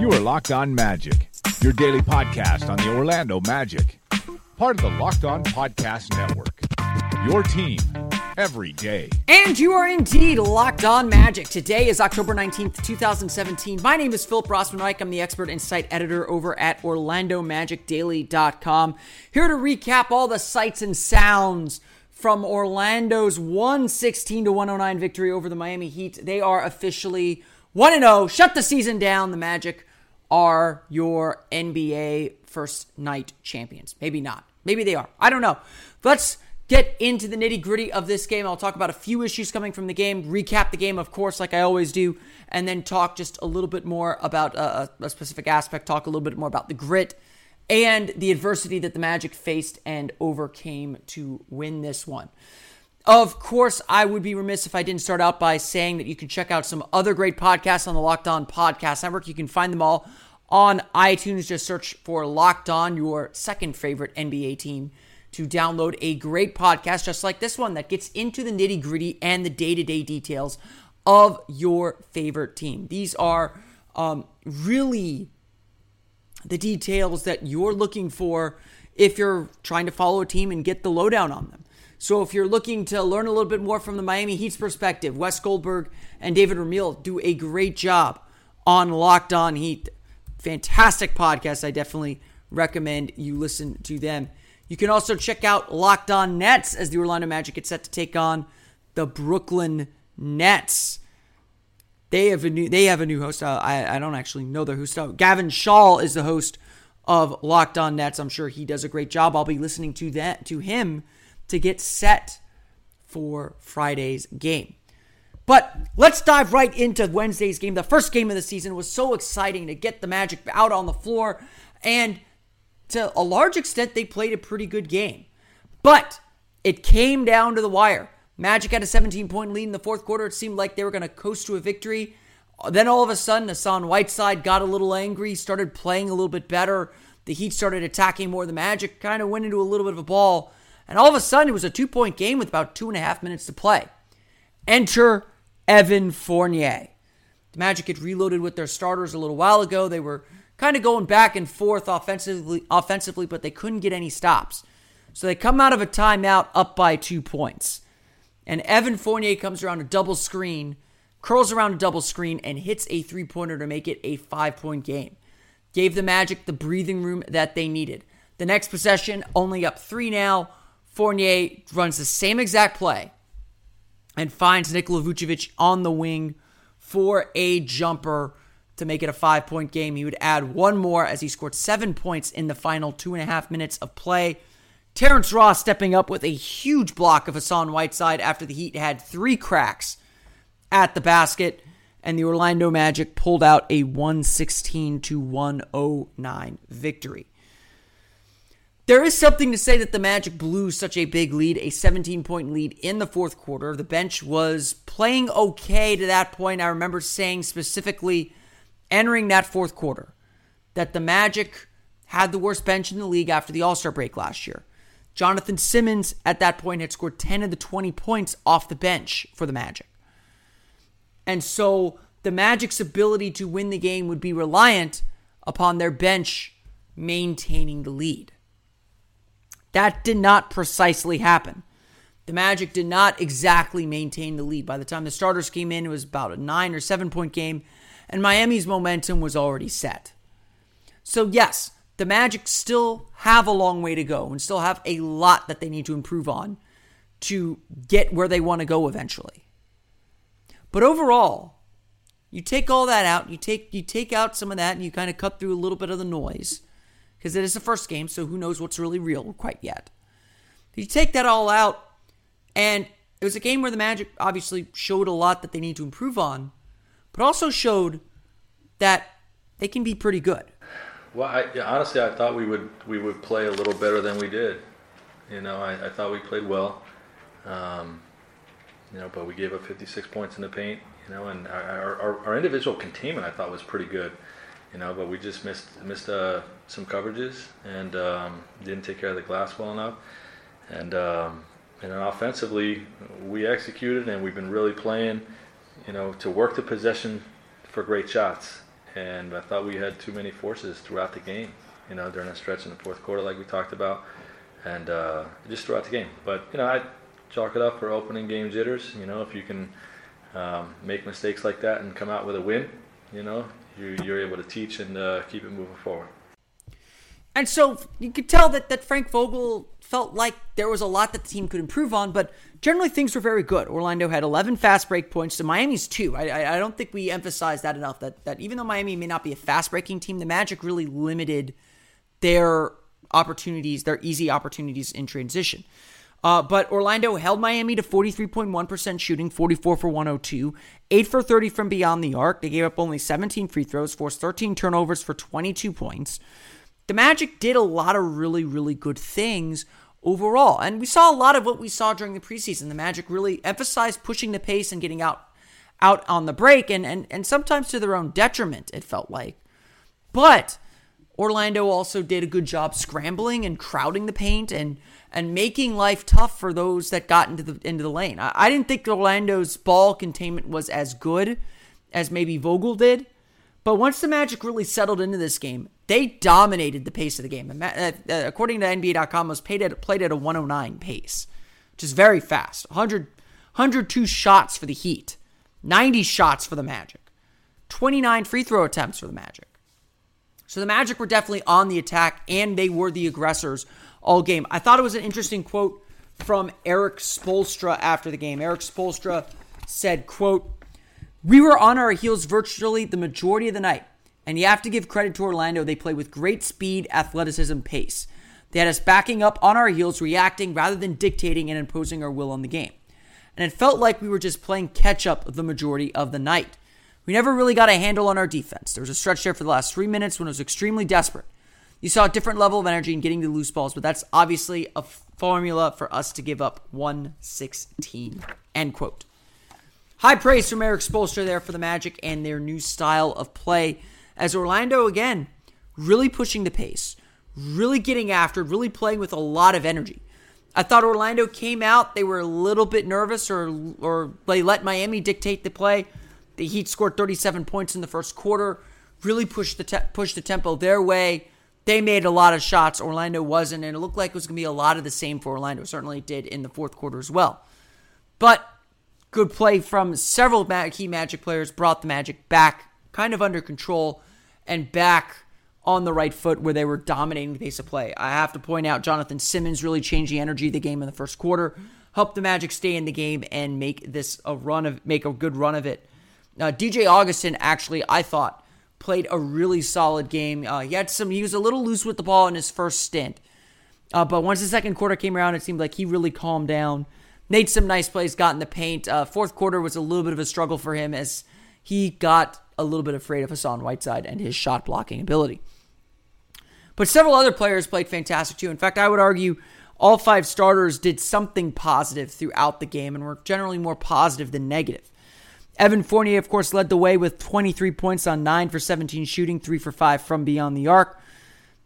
You are Locked On Magic, your daily podcast on the Orlando Magic, part of the Locked On Podcast Network. Your team every day. And you are indeed locked on magic. Today is October 19th, 2017. My name is Philip Rossman Reich. I'm the expert insight editor over at OrlandoMagicDaily.com. Here to recap all the sights and sounds from Orlando's 116 to 109 victory over the Miami Heat. They are officially 1 0. Shut the season down. The Magic are your NBA first night champions. Maybe not. Maybe they are. I don't know. Let's get into the nitty gritty of this game. I'll talk about a few issues coming from the game, recap the game, of course, like I always do, and then talk just a little bit more about uh, a, a specific aspect, talk a little bit more about the grit and the adversity that the Magic faced and overcame to win this one. Of course, I would be remiss if I didn't start out by saying that you can check out some other great podcasts on the Locked On Podcast Network. You can find them all on iTunes. Just search for Locked On, your second favorite NBA team to download a great podcast just like this one that gets into the nitty gritty and the day to day details of your favorite team. These are um, really the details that you're looking for if you're trying to follow a team and get the lowdown on them. So if you're looking to learn a little bit more from the Miami Heat's perspective, Wes Goldberg and David Ramil do a great job on Locked On Heat. Fantastic podcast. I definitely recommend you listen to them. You can also check out Locked On Nets as the Orlando Magic get set to take on the Brooklyn Nets. They have a new they have a new host. Uh, I I don't actually know their host. Uh, Gavin Shaw is the host of Locked On Nets. I'm sure he does a great job. I'll be listening to that to him to get set for Friday's game. But let's dive right into Wednesday's game. The first game of the season was so exciting to get the Magic out on the floor and to a large extent, they played a pretty good game. But it came down to the wire. Magic had a 17 point lead in the fourth quarter. It seemed like they were going to coast to a victory. Then all of a sudden, Hassan Whiteside got a little angry, started playing a little bit better. The Heat started attacking more. The Magic kind of went into a little bit of a ball. And all of a sudden, it was a two point game with about two and a half minutes to play. Enter Evan Fournier. The Magic had reloaded with their starters a little while ago. They were kind of going back and forth offensively, offensively, but they couldn't get any stops. So they come out of a timeout up by two points. And Evan Fournier comes around a double screen, curls around a double screen, and hits a three pointer to make it a five point game. Gave the Magic the breathing room that they needed. The next possession, only up three now. Fournier runs the same exact play and finds Nikola Vucevic on the wing for a jumper to make it a five point game. He would add one more as he scored seven points in the final two and a half minutes of play. Terrence Ross stepping up with a huge block of Hassan Whiteside after the Heat had three cracks at the basket, and the Orlando Magic pulled out a 116 to 109 victory. There is something to say that the Magic blew such a big lead, a 17 point lead in the fourth quarter. The bench was playing okay to that point. I remember saying specifically entering that fourth quarter that the Magic had the worst bench in the league after the All Star break last year. Jonathan Simmons at that point had scored 10 of the 20 points off the bench for the Magic. And so the Magic's ability to win the game would be reliant upon their bench maintaining the lead. That did not precisely happen. The Magic did not exactly maintain the lead. By the time the starters came in, it was about a nine or seven point game and Miami's momentum was already set. So, yes, the Magic still have a long way to go and still have a lot that they need to improve on to get where they want to go eventually. But overall, you take all that out, you take you take out some of that and you kind of cut through a little bit of the noise because it is the first game, so who knows what's really real quite yet. You take that all out and it was a game where the Magic obviously showed a lot that they need to improve on, but also showed that they can be pretty good. Well, I, honestly, I thought we would we would play a little better than we did. You know, I, I thought we played well. Um, you know, but we gave up 56 points in the paint. You know, and our, our, our individual containment I thought was pretty good. You know, but we just missed missed uh, some coverages and um, didn't take care of the glass well enough. And um, and then offensively, we executed and we've been really playing. You know, to work the possession for great shots and I thought we had too many forces throughout the game. You know, during a stretch in the fourth quarter, like we talked about, and uh, just throughout the game. But you know, I chalk it up for opening game jitters. You know, if you can um, make mistakes like that and come out with a win, you know, you, are able to teach and uh, keep it moving forward. And so you could tell that, that Frank Vogel felt like there was a lot that the team could improve on, but generally things were very good. Orlando had 11 fast break points to Miami's two. I, I, I don't think we emphasize that enough. That that even though Miami may not be a fast breaking team, the Magic really limited their opportunities, their easy opportunities in transition. Uh, but Orlando held Miami to 43.1% shooting, 44 for 102, 8 for 30 from beyond the arc. They gave up only 17 free throws, forced 13 turnovers for 22 points. The Magic did a lot of really, really good things overall. And we saw a lot of what we saw during the preseason. The Magic really emphasized pushing the pace and getting out out on the break and, and, and sometimes to their own detriment, it felt like. But Orlando also did a good job scrambling and crowding the paint and and making life tough for those that got into the into the lane. I, I didn't think Orlando's ball containment was as good as maybe Vogel did, but once the Magic really settled into this game, they dominated the pace of the game. Uh, uh, according to NBA.com, was played at, played at a 109 pace, which is very fast. 100, 102 shots for the Heat, 90 shots for the Magic, 29 free throw attempts for the Magic. So the Magic were definitely on the attack, and they were the aggressors all game. I thought it was an interesting quote from Erik Spoelstra after the game. Erik Spoelstra said, quote, We were on our heels virtually the majority of the night. And you have to give credit to Orlando. They play with great speed, athleticism, pace. They had us backing up on our heels, reacting rather than dictating and imposing our will on the game. And it felt like we were just playing catch up the majority of the night. We never really got a handle on our defense. There was a stretch there for the last three minutes when it was extremely desperate. You saw a different level of energy in getting the loose balls, but that's obviously a formula for us to give up 116. End quote. High praise from Erik Spoelstra there for the Magic and their new style of play as Orlando, again, really pushing the pace, really getting after, really playing with a lot of energy. I thought Orlando came out, they were a little bit nervous or, or they let Miami dictate the play. The Heat scored 37 points in the first quarter, really pushed the, te- pushed the tempo their way. They made a lot of shots. Orlando wasn't, and it looked like it was going to be a lot of the same for Orlando. Certainly did in the fourth quarter as well. But good play from several key Magic players brought the Magic back kind of under control and back on the right foot where they were dominating the pace of play. I have to point out Jonathan Simmons really changed the energy of the game in the first quarter, helped the Magic stay in the game and make this a run of make a good run of it. Uh, DJ Augustin actually, I thought, played a really solid game. Uh, he had some, he was a little loose with the ball in his first stint, uh, but once the second quarter came around, it seemed like he really calmed down. Made some nice plays, got in the paint. Uh, fourth quarter was a little bit of a struggle for him as he got a little bit afraid of Hassan Whiteside and his shot blocking ability. But several other players played fantastic too. In fact, I would argue all five starters did something positive throughout the game and were generally more positive than negative. Evan Fournier, of course, led the way with 23 points on 9 for 17 shooting, 3 for 5 from beyond the arc.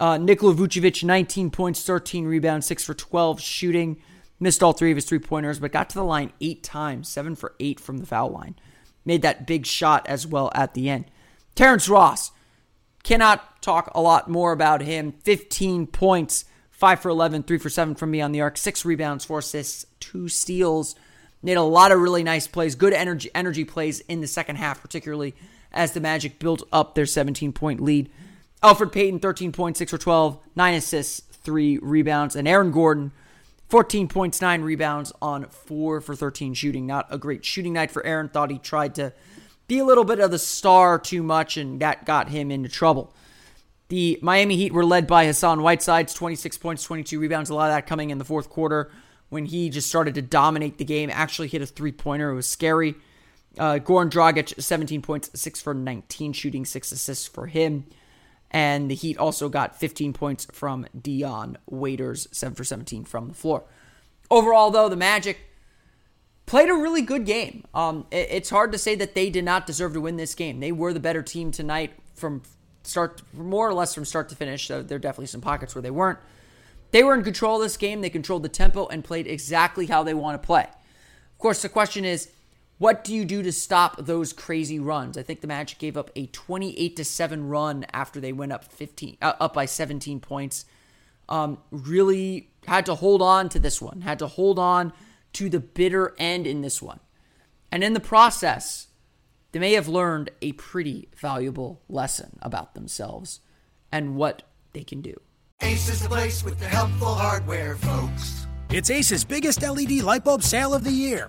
Uh, Nikola Vucevic, 19 points, 13 rebounds, 6 for 12 shooting. Missed all three of his three pointers, but got to the line eight times, 7 for 8 from the foul line made that big shot as well at the end. Terrence Ross, cannot talk a lot more about him. 15 points, 5 for 11, 3 for 7 from me on the arc, 6 rebounds, 4 assists, 2 steals. Made a lot of really nice plays, good energy energy plays in the second half, particularly as the Magic built up their 17 point lead. Elfrid Payton, 13 points, 6 for 12, 9 assists, 3 rebounds. And Aaron Gordon, 14 points, 9 rebounds on 4 for 13 shooting. Not a great shooting night for Aaron. Thought he tried to be a little bit of the star too much, and that got him into trouble. The Miami Heat were led by Hassan Whiteside's 26 points, 22 rebounds, a lot of that coming in the fourth quarter. when he just started to dominate the game. Actually hit a three pointer. It was scary. Uh, Goran Dragic, 17 points, 6 for 19 shooting, 6 assists for him. And the Heat also got 15 points from Dion Waiters, 7 for 17 from the floor. Overall, though, the Magic played a really good game. Um, it, it's hard to say that they did not deserve to win this game. They were the better team tonight from start, more or less from start to finish. So there are definitely some pockets where they weren't. They were in control of this game. They controlled the tempo and played exactly how they want to play. Of course, the question is, what do you do to stop those crazy runs? I think the Magic gave up a 28 to 7 run after they went up 15 uh, up by 17 points. Um, really had to hold on to this one. Had to hold on to the bitter end in this one. And in the process, they may have learned a pretty valuable lesson about themselves and what they can do. Ace is the place with the helpful hardware, folks. It's Ace's biggest LED light bulb sale of the year.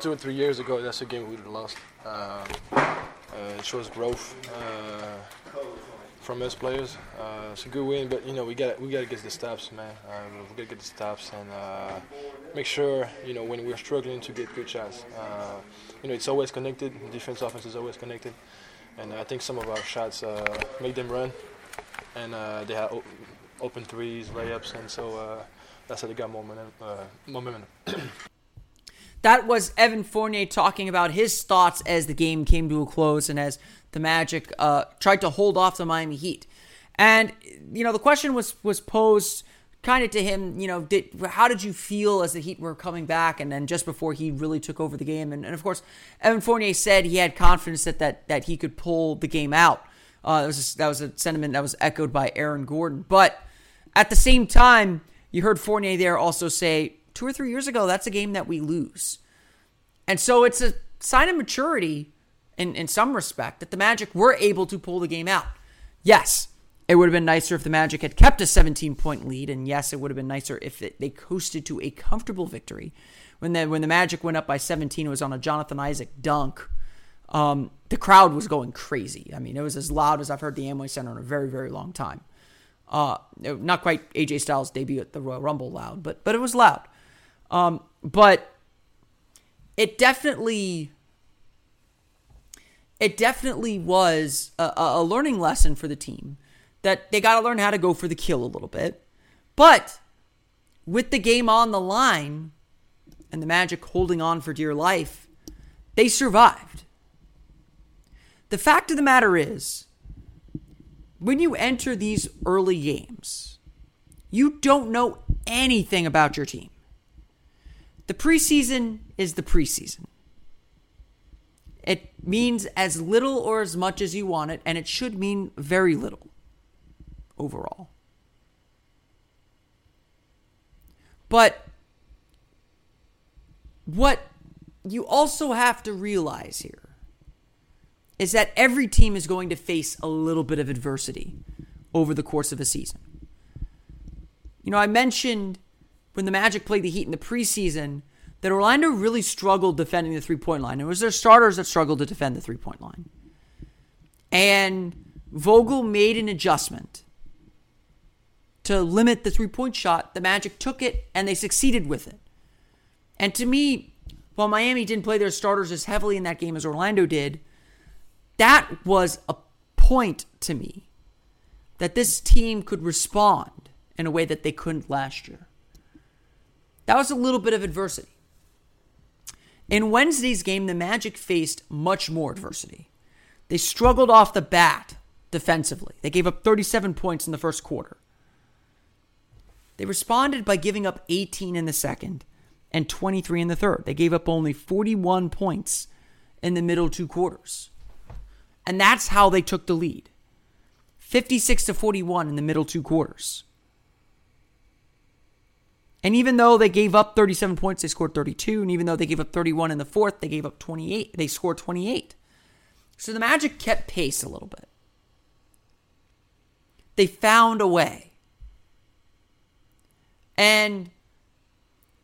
two or three years ago, that's a game we lost. Uh, uh, it shows growth uh, from us players. Uh, it's a good win, but you know, we got we got to get the stops, man. We got to get the stops and uh, make sure you know when we're struggling to get good shots. Uh, you know, it's always connected. Defense, offense is always connected, and I think some of our shots make them run, and they had open threes, layups, and so that's how they got more momentum. That was Evan Fournier talking about his thoughts as the game came to a close and as the Magic uh, tried to hold off the Miami Heat. And you know, the question was was posed kind of to him. You know, did how did you feel as the Heat were coming back, and then just before he really took over the game? And, and of course, Evan Fournier said he had confidence that that that he could pull the game out. Uh, that was that was a sentiment that was echoed by Aaron Gordon, but at the same time, you heard Fournier there also say two or three years ago, that's a game that we lose. And so it's a sign of maturity in, in some respect that the Magic were able to pull the game out. Yes, it would have been nicer if the Magic had kept a 17 point lead. And yes, it would have been nicer if it, they coasted to a comfortable victory. When the, when the Magic went up by 17, it was on a Jonathan Isaac dunk. Um, the crowd was going crazy. I mean, it was as loud as I've heard the Amway Center in a very, very long time. Uh, not quite AJ Styles' debut at the Royal Rumble loud, but but it was loud. Um, but it definitely it definitely was a, a learning lesson for the team that they got to learn how to go for the kill a little bit. But with the game on the line and the Magic holding on for dear life, they survived. The fact of the matter is, when you enter these early games, you don't know anything about your team. The preseason is the preseason. It means as little or as much as you want it, and it should mean very little overall. But what you also have to realize here is that every team is going to face a little bit of adversity over the course of a season. You know, I mentioned when the Magic played the Heat in the preseason that Orlando really struggled defending the three point line. It was their starters that struggled to defend the three point line. And Vogel made an adjustment to limit the three point shot. The Magic took it and they succeeded with it. And to me, while Miami didn't play their starters as heavily in that game as Orlando did, that was a point to me that this team could respond in a way that they couldn't last year. That was a little bit of adversity. In Wednesday's game, the Magic faced much more adversity. They struggled off the bat defensively. They gave up 37 points in the first quarter. They responded by giving up 18 in the second and 23 in the third. They gave up only 41 points in the middle two quarters. And that's how they took the lead. 56 to 41 in the middle two quarters. And even though they gave up 37 points, they scored 32. And even though they gave up 31 in the fourth, they gave up 28. They scored 28. So the Magic kept pace a little bit. They found a way. And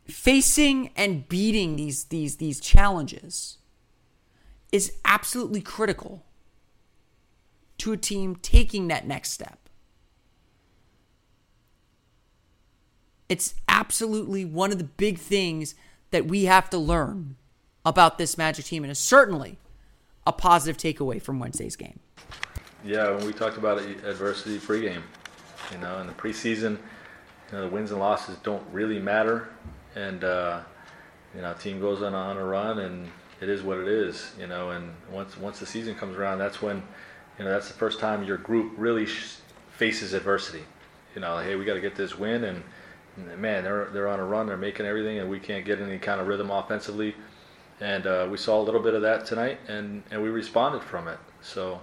facing and beating these these these challenges is absolutely critical to a team taking that next step. It's absolutely one of the big things that we have to learn about this Magic team, and it's certainly a positive takeaway from Wednesday's game. Yeah, when we talked about adversity pregame, you know, in the preseason, you know, the wins and losses don't really matter, and uh, you know, team goes on, on a run, and it is what it is, you know. And once once the season comes around, that's when, you know, that's the first time your group really sh- faces adversity. You know, hey, we got to get this win, and man, they're they're on a run. They're making everything, and we can't get any kind of rhythm offensively. And uh, we saw a little bit of that tonight, and and we responded from it. So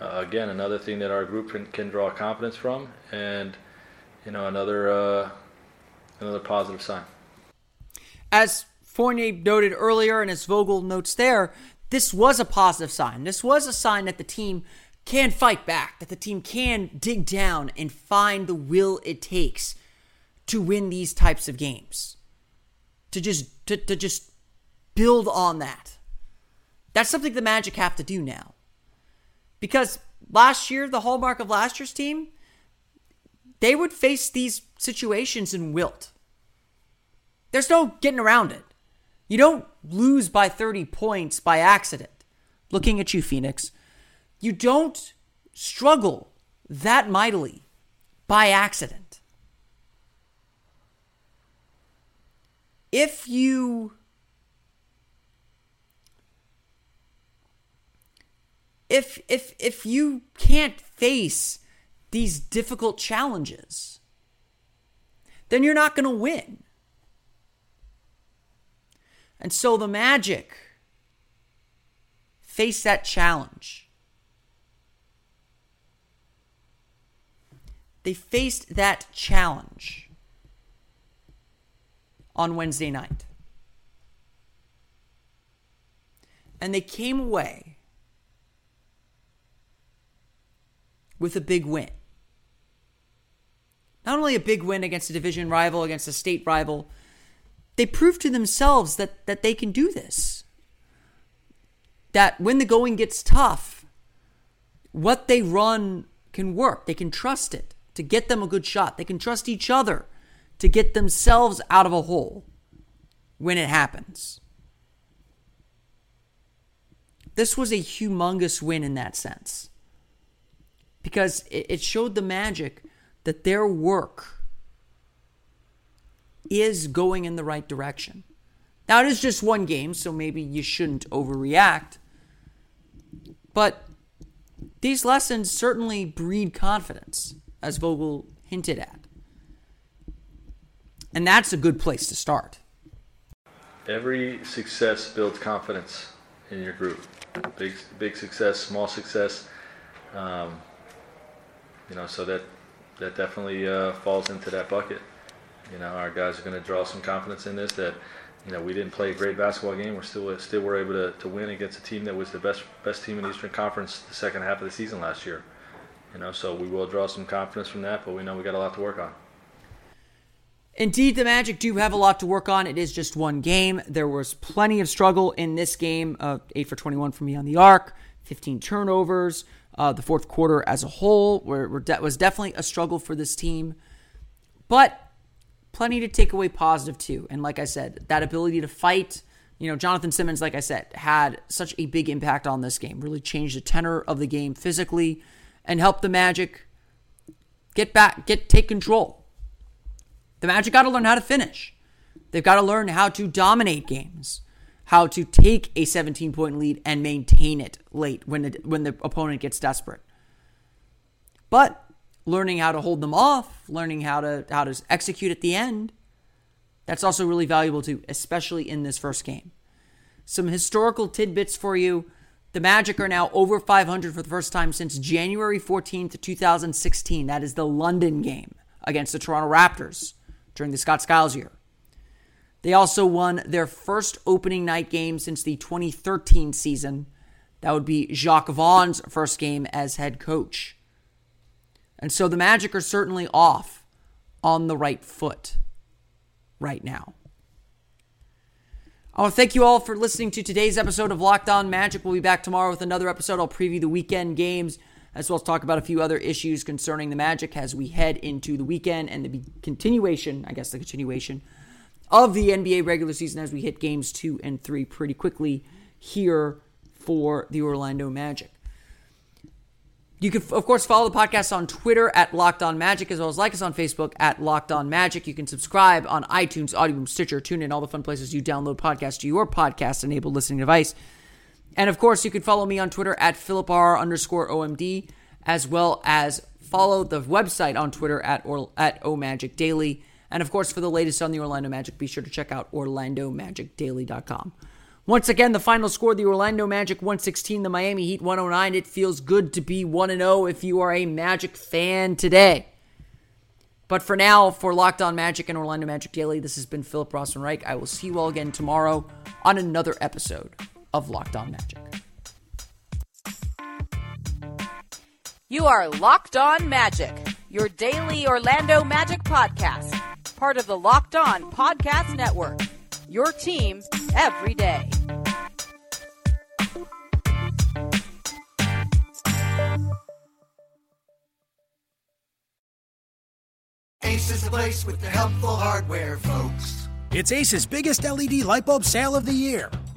uh, again, another thing that our group can, can draw confidence from, and you know another uh, another positive sign. As Fournier noted earlier, and as Vogel notes there, this was a positive sign. This was a sign that the team can fight back, that the team can dig down and find the will it takes to win these types of games. To just to, to just build on that. That's something the Magic have to do now. Because last year, the hallmark of last year's team, they would face these situations and wilt. There's no getting around it. You don't lose by 30 points by accident. Looking at you, Phoenix. You don't struggle that mightily by accident. If you if if if you can't face these difficult challenges then you're not going to win. And so the magic face that challenge. They faced that challenge on Wednesday night. And they came away with a big win. Not only a big win against a division rival, against a state rival, they proved to themselves that, that they can do this. That when the going gets tough, what they run can work. They can trust it to get them a good shot. They can trust each other to get themselves out of a hole when it happens. This was a humongous win in that sense because it showed the magic that their work is going in the right direction. Now, it is just one game, so maybe you shouldn't overreact. But these lessons certainly breed confidence, as Vogel hinted at. And that's a good place to start. Every success builds confidence in your group. Big, big success, small success. Um, you know, so that that definitely uh, falls into that bucket. You know, our guys are going to draw some confidence in this. That you know, we didn't play a great basketball game. We're still still were able to, to win against a team that was the best best team in the Eastern Conference the second half of the season last year. You know, so we will draw some confidence from that, but we know we got a lot to work on. Indeed, the Magic do have a lot to work on. It is just one game. There was plenty of struggle in this game. Uh, 8 for 21 for me on the arc, 15 turnovers. Uh, the fourth quarter as a whole where, where de- was definitely a struggle for this team. But plenty to take away positive too. And like I said, that ability to fight. You know, Jonathan Simmons, like I said, had such a big impact on this game. Really changed the tenor of the game physically and helped the Magic get back, get take control the Magic got to learn how to finish. They've got to learn how to dominate games, how to take a 17 point lead and maintain it late when the, when the opponent gets desperate. But learning how to hold them off, learning how to how to execute at the end, that's also really valuable too, especially in this first game. Some historical tidbits for you. The Magic are now over 500 for the first time since January 14th, 2016. That is the London game against the Toronto Raptors. During the Scott Skiles year. They also won their first opening night game since the 2013 season. That would be Jacque Vaughn's first game as head coach. And so the Magic are certainly off on the right foot right now. I want to thank you all for listening to today's episode of Locked On Magic. We'll be back tomorrow with another episode. I'll preview the weekend games as well as talk about a few other issues concerning the Magic as we head into the weekend and the continuation, I guess, the continuation of the NBA regular season as we hit games two and three pretty quickly here for the Orlando Magic. You can, of course, follow the podcast on Twitter at Locked On Magic, as well as like us on Facebook at Locked On Magic. You can subscribe on iTunes, Audible, Stitcher, TuneIn, all the fun places you download podcasts to your podcast-enabled listening device. And of course, you can follow me on Twitter at PhilipR underscore OMD, as well as follow the website on Twitter at or, at OMagic Daily. And of course, for the latest on the Orlando Magic, be sure to check out OrlandoMagicDaily.com. Once again, the final score the Orlando Magic 116, the Miami Heat 109. It feels good to be 1 0 if you are a Magic fan today. But for now, for Locked On Magic and Orlando Magic Daily, this has been Philip Rossman-Reich. I will see you all again tomorrow on another episode of Locked On Magic. You are Locked On Magic, your daily Orlando Magic podcast, part of the Locked On Podcast Network. Your team every day. Ace is the place with the helpful hardware, folks. It's Ace's biggest LED light bulb sale of the year.